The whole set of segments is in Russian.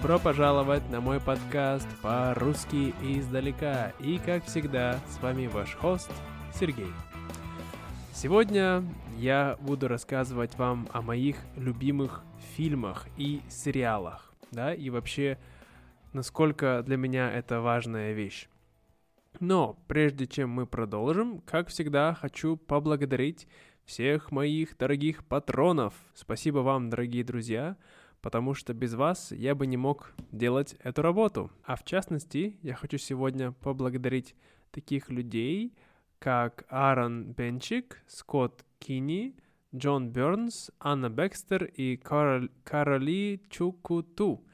Добро пожаловать на мой подкаст по-русски издалека. И, как всегда, с вами ваш хост Сергей. Сегодня я буду рассказывать вам о моих любимых фильмах и сериалах, да, и вообще, насколько для меня это важная вещь. Но прежде чем мы продолжим, как всегда, хочу поблагодарить всех моих дорогих патронов. Спасибо вам, дорогие друзья, потому что без вас я бы не мог делать эту работу. А в частности, я хочу сегодня поблагодарить таких людей, как Аарон Бенчик, Скотт Кини, Джон Бернс, Анна Бекстер и Карол... Кароли Чукуту.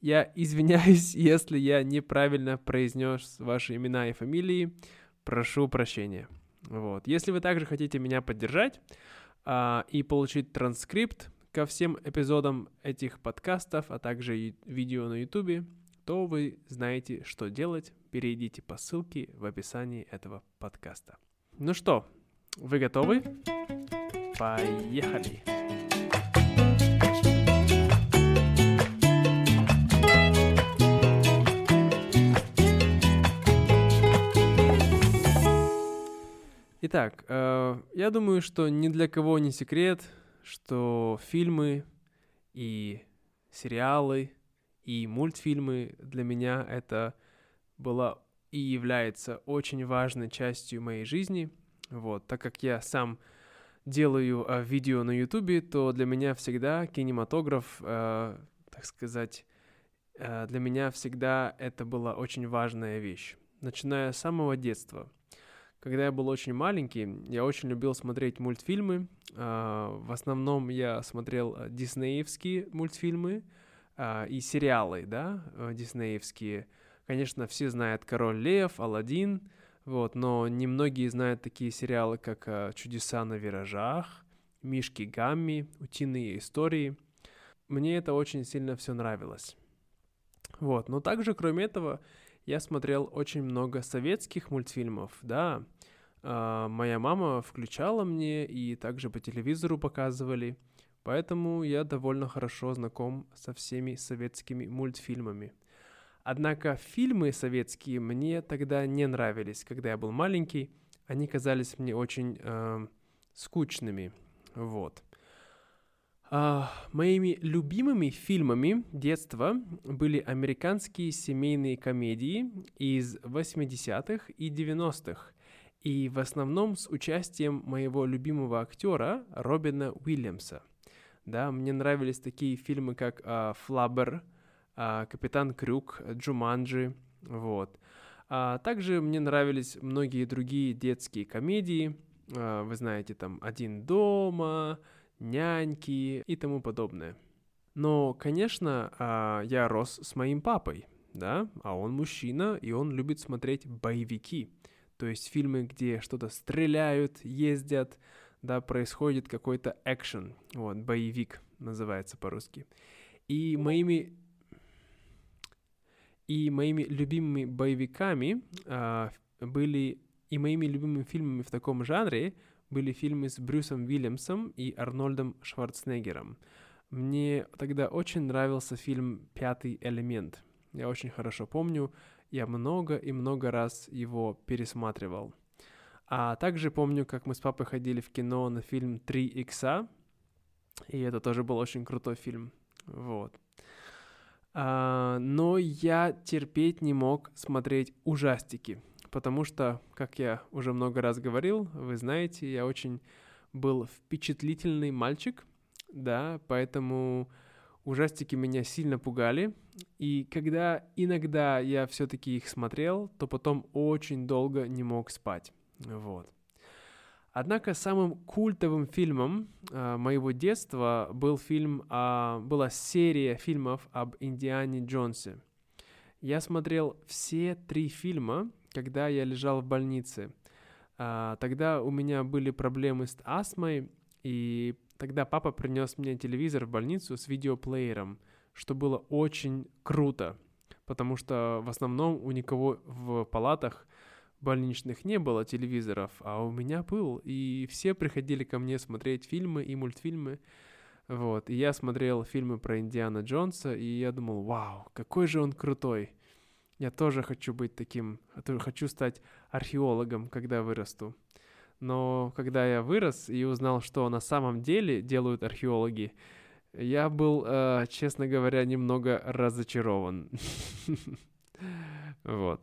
Я извиняюсь, если я неправильно произнес ваши имена и фамилии. Прошу прощения. Вот. Если вы также хотите меня поддержать а, и получить транскрипт ко всем эпизодам этих подкастов, а также видео на YouTube, то вы знаете, что делать. Перейдите по ссылке в описании этого подкаста. Ну что, вы готовы? Поехали! Итак, э, я думаю, что ни для кого не секрет, что фильмы и сериалы и мультфильмы для меня это была и является очень важной частью моей жизни. Вот, так как я сам делаю э, видео на YouTube, то для меня всегда кинематограф, э, так сказать, э, для меня всегда это была очень важная вещь, начиная с самого детства. Когда я был очень маленький, я очень любил смотреть мультфильмы. Э, в основном я смотрел э, диснеевские мультфильмы э, и сериалы, да, э, диснеевские. Конечно, все знают «Король лев», «Аладдин», вот, но немногие знают такие сериалы, как э, «Чудеса на виражах», «Мишки Гамми», «Утиные истории». Мне это очень сильно все нравилось. Вот, но также, кроме этого, я смотрел очень много советских мультфильмов, да. Э, моя мама включала мне и также по телевизору показывали, поэтому я довольно хорошо знаком со всеми советскими мультфильмами – Однако фильмы советские мне тогда не нравились, когда я был маленький. Они казались мне очень э, скучными. Вот. А, моими любимыми фильмами детства были американские семейные комедии из 80-х и 90-х. И в основном с участием моего любимого актера Робина Уильямса. Да, мне нравились такие фильмы, как э, «Флаббер», а, Капитан Крюк, Джуманджи, вот. А также мне нравились многие другие детские комедии, а, вы знаете, там «Один дома», «Няньки» и тому подобное. Но, конечно, а, я рос с моим папой, да, а он мужчина, и он любит смотреть боевики, то есть фильмы, где что-то стреляют, ездят, да, происходит какой-то экшен, вот, боевик называется по-русски. И моими и моими любимыми боевиками э, были и моими любимыми фильмами в таком жанре были фильмы с Брюсом Уильямсом и Арнольдом Шварценеггером. Мне тогда очень нравился фильм «Пятый элемент». Я очень хорошо помню, я много и много раз его пересматривал. А также помню, как мы с папой ходили в кино на фильм «Три икса», и это тоже был очень крутой фильм. Вот. А, но я терпеть не мог смотреть ужастики, потому что, как я уже много раз говорил, вы знаете, я очень был впечатлительный мальчик, да, поэтому ужастики меня сильно пугали. И когда иногда я все-таки их смотрел, то потом очень долго не мог спать. Вот. Однако самым культовым фильмом э, моего детства был фильм, э, была серия фильмов об Индиане Джонсе. Я смотрел все три фильма, когда я лежал в больнице. Э, тогда у меня были проблемы с астмой, и тогда папа принес мне телевизор в больницу с видеоплеером, что было очень круто, потому что в основном у никого в палатах больничных не было телевизоров, а у меня был, и все приходили ко мне смотреть фильмы и мультфильмы. Вот, и я смотрел фильмы про Индиана Джонса, и я думал, вау, какой же он крутой. Я тоже хочу быть таким, хочу стать археологом, когда вырасту. Но когда я вырос и узнал, что на самом деле делают археологи, я был, э, честно говоря, немного разочарован. Вот.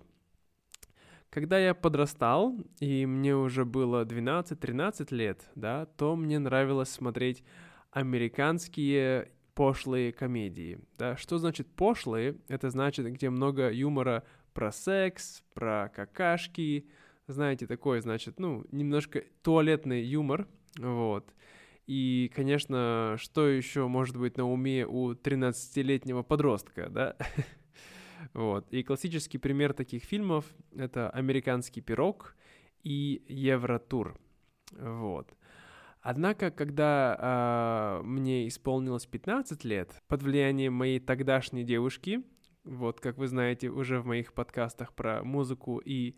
Когда я подрастал, и мне уже было 12-13 лет, да, то мне нравилось смотреть американские пошлые комедии. Да? Что значит пошлые? Это значит, где много юмора про секс, про какашки, знаете, такой, значит, ну, немножко туалетный юмор, вот. И, конечно, что еще может быть на уме у 13-летнего подростка, да? Вот. И классический пример таких фильмов — это «Американский пирог» и «Евротур». Вот. Однако, когда э, мне исполнилось 15 лет, под влиянием моей тогдашней девушки, вот, как вы знаете, уже в моих подкастах про музыку и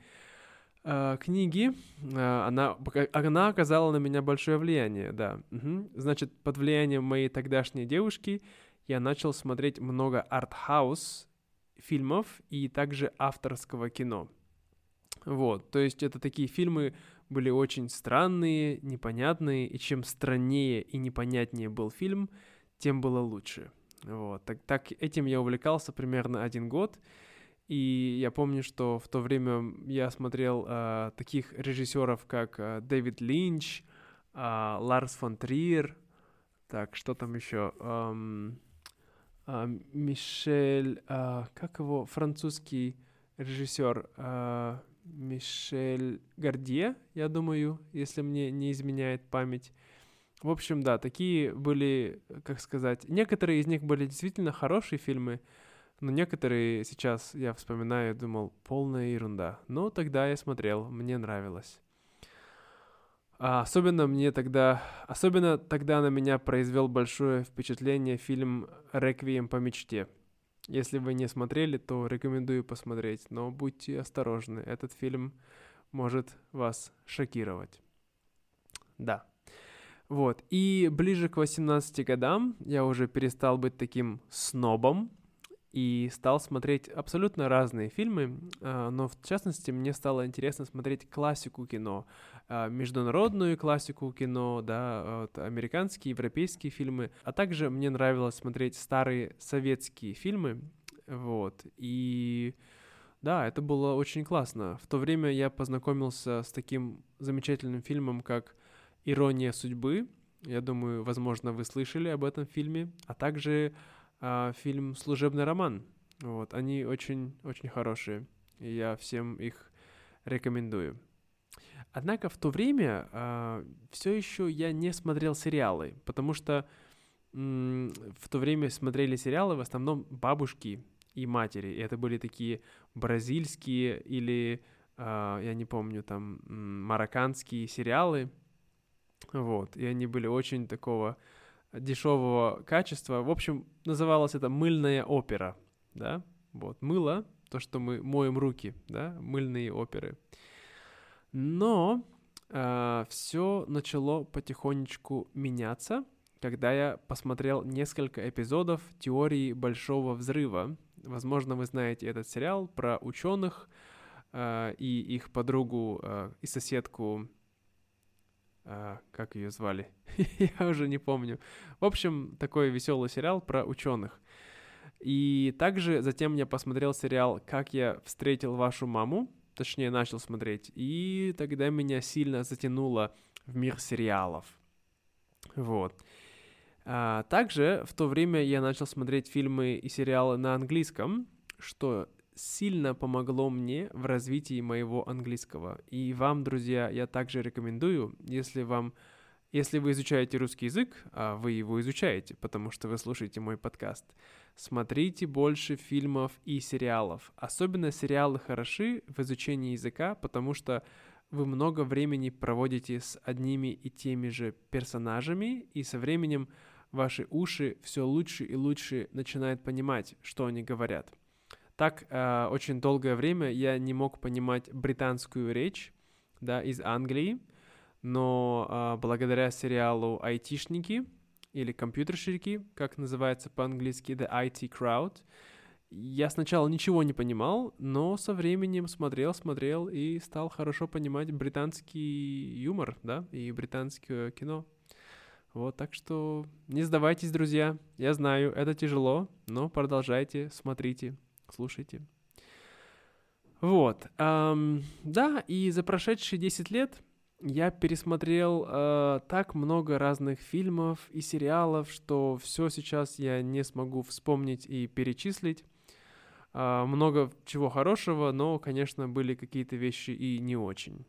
э, книги, э, она, она оказала на меня большое влияние, да. Угу. Значит, под влиянием моей тогдашней девушки я начал смотреть много арт-хаус фильмов и также авторского кино. Вот, то есть это такие фильмы были очень странные, непонятные, и чем страннее и непонятнее был фильм, тем было лучше. Вот, так, так этим я увлекался примерно один год, и я помню, что в то время я смотрел э, таких режиссеров, как э, Дэвид Линч, э, Ларс фон Триер, так, что там еще? Эм, э, Мишель, э, как его, французский режиссер, э, Мишель Гордье, я думаю, если мне не изменяет память. В общем, да, такие были, как сказать, некоторые из них были действительно хорошие фильмы, но некоторые сейчас я вспоминаю, думал, полная ерунда. Но тогда я смотрел, мне нравилось. А особенно мне тогда, особенно тогда на меня произвел большое впечатление фильм «Реквием по мечте». Если вы не смотрели, то рекомендую посмотреть, но будьте осторожны, этот фильм может вас шокировать. Да. Вот. И ближе к 18 годам я уже перестал быть таким снобом, и стал смотреть абсолютно разные фильмы, а, но в частности мне стало интересно смотреть классику кино, а, международную классику кино, да, американские, европейские фильмы, а также мне нравилось смотреть старые советские фильмы, вот, и да, это было очень классно. В то время я познакомился с таким замечательным фильмом, как «Ирония судьбы», я думаю, возможно, вы слышали об этом фильме, а также а, фильм «Служебный роман». Вот, они очень-очень хорошие, и я всем их рекомендую. Однако в то время а, все еще я не смотрел сериалы, потому что м- в то время смотрели сериалы в основном бабушки и матери. И это были такие бразильские или, а, я не помню, там, марокканские сериалы. Вот, и они были очень такого дешевого качества. В общем, называлось это мыльная опера, да, вот, мыло, то, что мы моем руки, да, мыльные оперы. Но э, все начало потихонечку меняться, когда я посмотрел несколько эпизодов теории Большого Взрыва. Возможно, вы знаете этот сериал про ученых э, и их подругу э, и соседку а, как ее звали? Я уже не помню. В общем, такой веселый сериал про ученых. И также затем я посмотрел сериал «Как я встретил вашу маму», точнее начал смотреть, и тогда меня сильно затянуло в мир сериалов. Вот. А, также в то время я начал смотреть фильмы и сериалы на английском, что сильно помогло мне в развитии моего английского. И вам, друзья, я также рекомендую, если вам если вы изучаете русский язык, а вы его изучаете, потому что вы слушаете мой подкаст, смотрите больше фильмов и сериалов. Особенно сериалы хороши в изучении языка, потому что вы много времени проводите с одними и теми же персонажами, и со временем ваши уши все лучше и лучше начинают понимать, что они говорят. Так э, очень долгое время я не мог понимать британскую речь, да, из Англии, но э, благодаря сериалу «Айтишники» или компьютерщики, как называется по-английски The IT Crowd. Я сначала ничего не понимал, но со временем смотрел, смотрел и стал хорошо понимать британский юмор, да, и британское кино. Вот, так что не сдавайтесь, друзья. Я знаю, это тяжело, но продолжайте, смотрите, слушайте. Вот, эм, да, и за прошедшие 10 лет я пересмотрел э, так много разных фильмов и сериалов, что все сейчас я не смогу вспомнить и перечислить. Э, много чего хорошего, но, конечно, были какие-то вещи и не очень.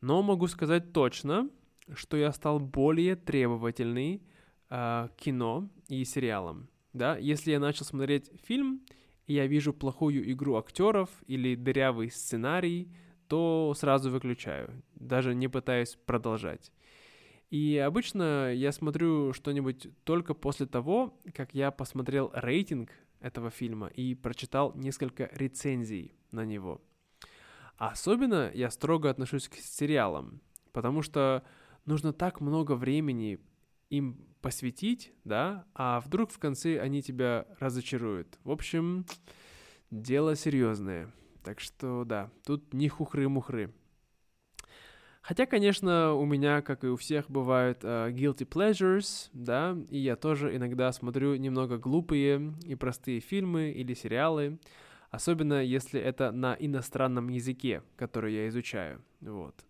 Но могу сказать точно, что я стал более требовательный э, кино и сериалам. Да? Если я начал смотреть фильм, и я вижу плохую игру актеров или дырявый сценарий, то сразу выключаю, даже не пытаясь продолжать. И обычно я смотрю что-нибудь только после того, как я посмотрел рейтинг этого фильма и прочитал несколько рецензий на него. Особенно я строго отношусь к сериалам, потому что нужно так много времени им посвятить, да, а вдруг в конце они тебя разочаруют. В общем, дело серьезное. Так что да, тут не хухры-мухры. Хотя, конечно, у меня, как и у всех, бывают uh, guilty pleasures, да, и я тоже иногда смотрю немного глупые и простые фильмы или сериалы, особенно если это на иностранном языке, который я изучаю, вот.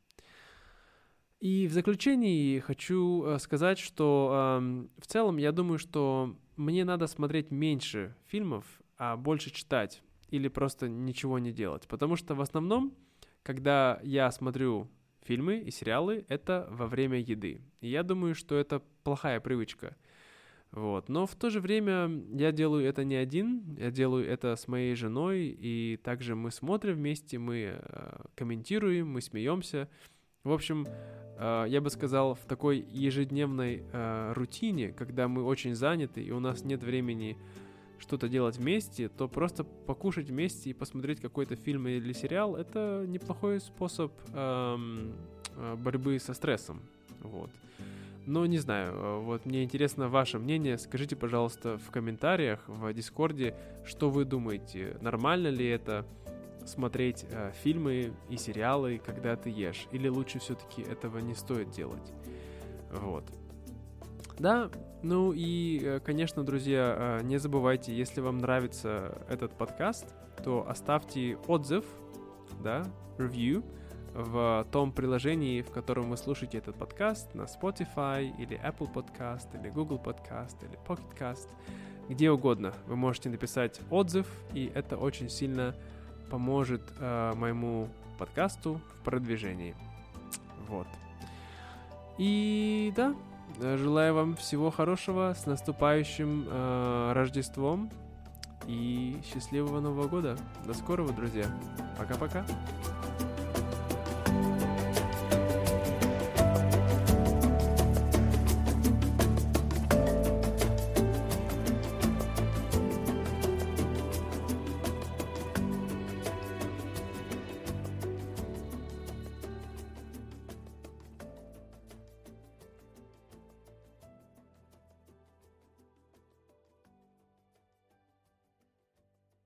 И в заключении хочу uh, сказать, что uh, в целом я думаю, что мне надо смотреть меньше фильмов, а больше читать или просто ничего не делать. Потому что в основном, когда я смотрю фильмы и сериалы, это во время еды. И я думаю, что это плохая привычка. Вот. Но в то же время я делаю это не один, я делаю это с моей женой, и также мы смотрим вместе, мы э, комментируем, мы смеемся. В общем, э, я бы сказал, в такой ежедневной э, рутине, когда мы очень заняты и у нас нет времени что-то делать вместе, то просто покушать вместе и посмотреть какой-то фильм или сериал — это неплохой способ эм, э, борьбы со стрессом. Вот. Но не знаю, вот мне интересно ваше мнение. Скажите, пожалуйста, в комментариях, в Дискорде, что вы думаете, нормально ли это смотреть э, фильмы и сериалы, когда ты ешь, или лучше все-таки этого не стоит делать. Вот. Да, ну и, э, конечно, друзья, э, не забывайте, если вам нравится этот подкаст, то оставьте отзыв, да, review в том приложении, в котором вы слушаете этот подкаст, на Spotify или Apple Podcast, или Google Podcast, или Pocket Cast, где угодно. Вы можете написать отзыв, и это очень сильно поможет э, моему подкасту в продвижении. Вот. И да, Э, желаю вам всего хорошего, с наступающим э, Рождеством и счастливого Нового года. До скорого, друзья. Пока-пока.